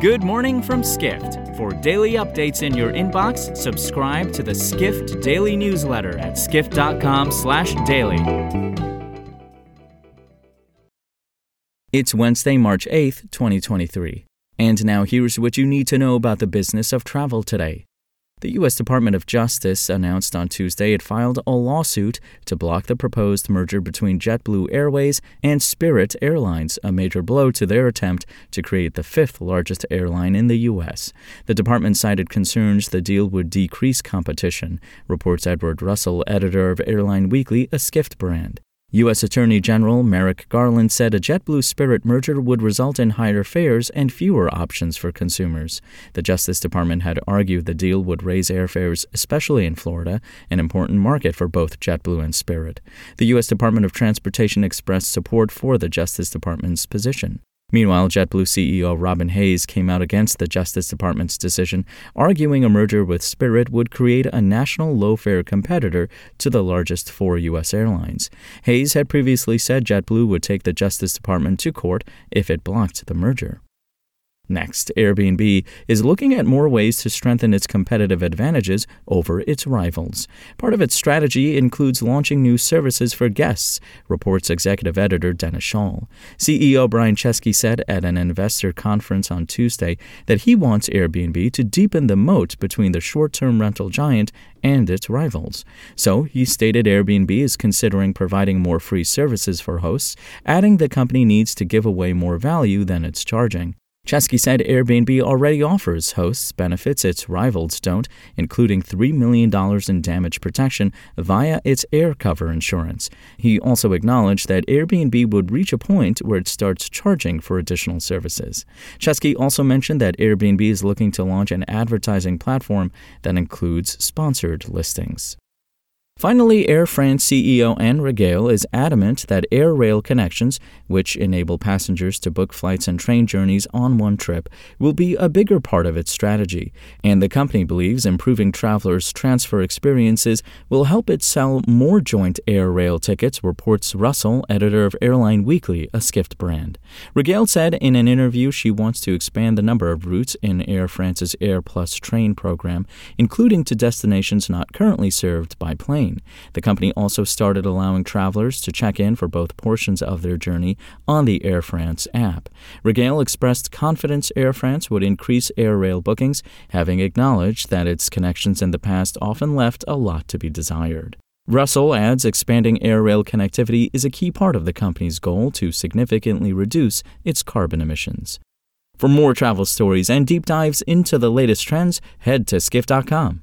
Good morning from Skift. For daily updates in your inbox, subscribe to the Skift Daily newsletter at skift.com/daily. It's Wednesday, March 8th, 2023. And now here's what you need to know about the business of travel today. The U.S. Department of Justice announced on Tuesday it filed a lawsuit to block the proposed merger between JetBlue Airways and Spirit Airlines, a major blow to their attempt to create the fifth largest airline in the U.S. The department cited concerns the deal would decrease competition, reports Edward Russell, editor of Airline Weekly, a Skift brand. U.S. Attorney General Merrick Garland said a JetBlue Spirit merger would result in higher fares and fewer options for consumers. The Justice Department had argued the deal would raise airfares, especially in Florida, an important market for both JetBlue and Spirit. The U.S. Department of Transportation expressed support for the Justice Department's position. Meanwhile, JetBlue CEO Robin Hayes came out against the Justice Department's decision, arguing a merger with Spirit would create a national low fare competitor to the largest four U.S. airlines. Hayes had previously said JetBlue would take the Justice Department to court if it blocked the merger. Next, Airbnb is looking at more ways to strengthen its competitive advantages over its rivals. Part of its strategy includes launching new services for guests, reports executive editor Dennis Schaal. CEO Brian Chesky said at an investor conference on Tuesday that he wants Airbnb to deepen the moat between the short term rental giant and its rivals. So, he stated Airbnb is considering providing more free services for hosts, adding the company needs to give away more value than it's charging. Chesky said Airbnb already offers hosts benefits its rivals don't, including $3 million in damage protection via its AirCover insurance. He also acknowledged that Airbnb would reach a point where it starts charging for additional services. Chesky also mentioned that Airbnb is looking to launch an advertising platform that includes sponsored listings. Finally, Air France CEO Anne Rigail is adamant that air rail connections, which enable passengers to book flights and train journeys on one trip, will be a bigger part of its strategy, and the company believes improving travelers' transfer experiences will help it sell more joint air rail tickets, reports Russell, editor of Airline Weekly, a Skift brand. Rigail said in an interview she wants to expand the number of routes in Air France's Air Plus train program, including to destinations not currently served by plane. The company also started allowing travelers to check in for both portions of their journey on the Air France app. Rigail expressed confidence Air France would increase air rail bookings, having acknowledged that its connections in the past often left a lot to be desired. Russell adds expanding air rail connectivity is a key part of the company's goal to significantly reduce its carbon emissions. For more travel stories and deep dives into the latest trends, head to skift.com.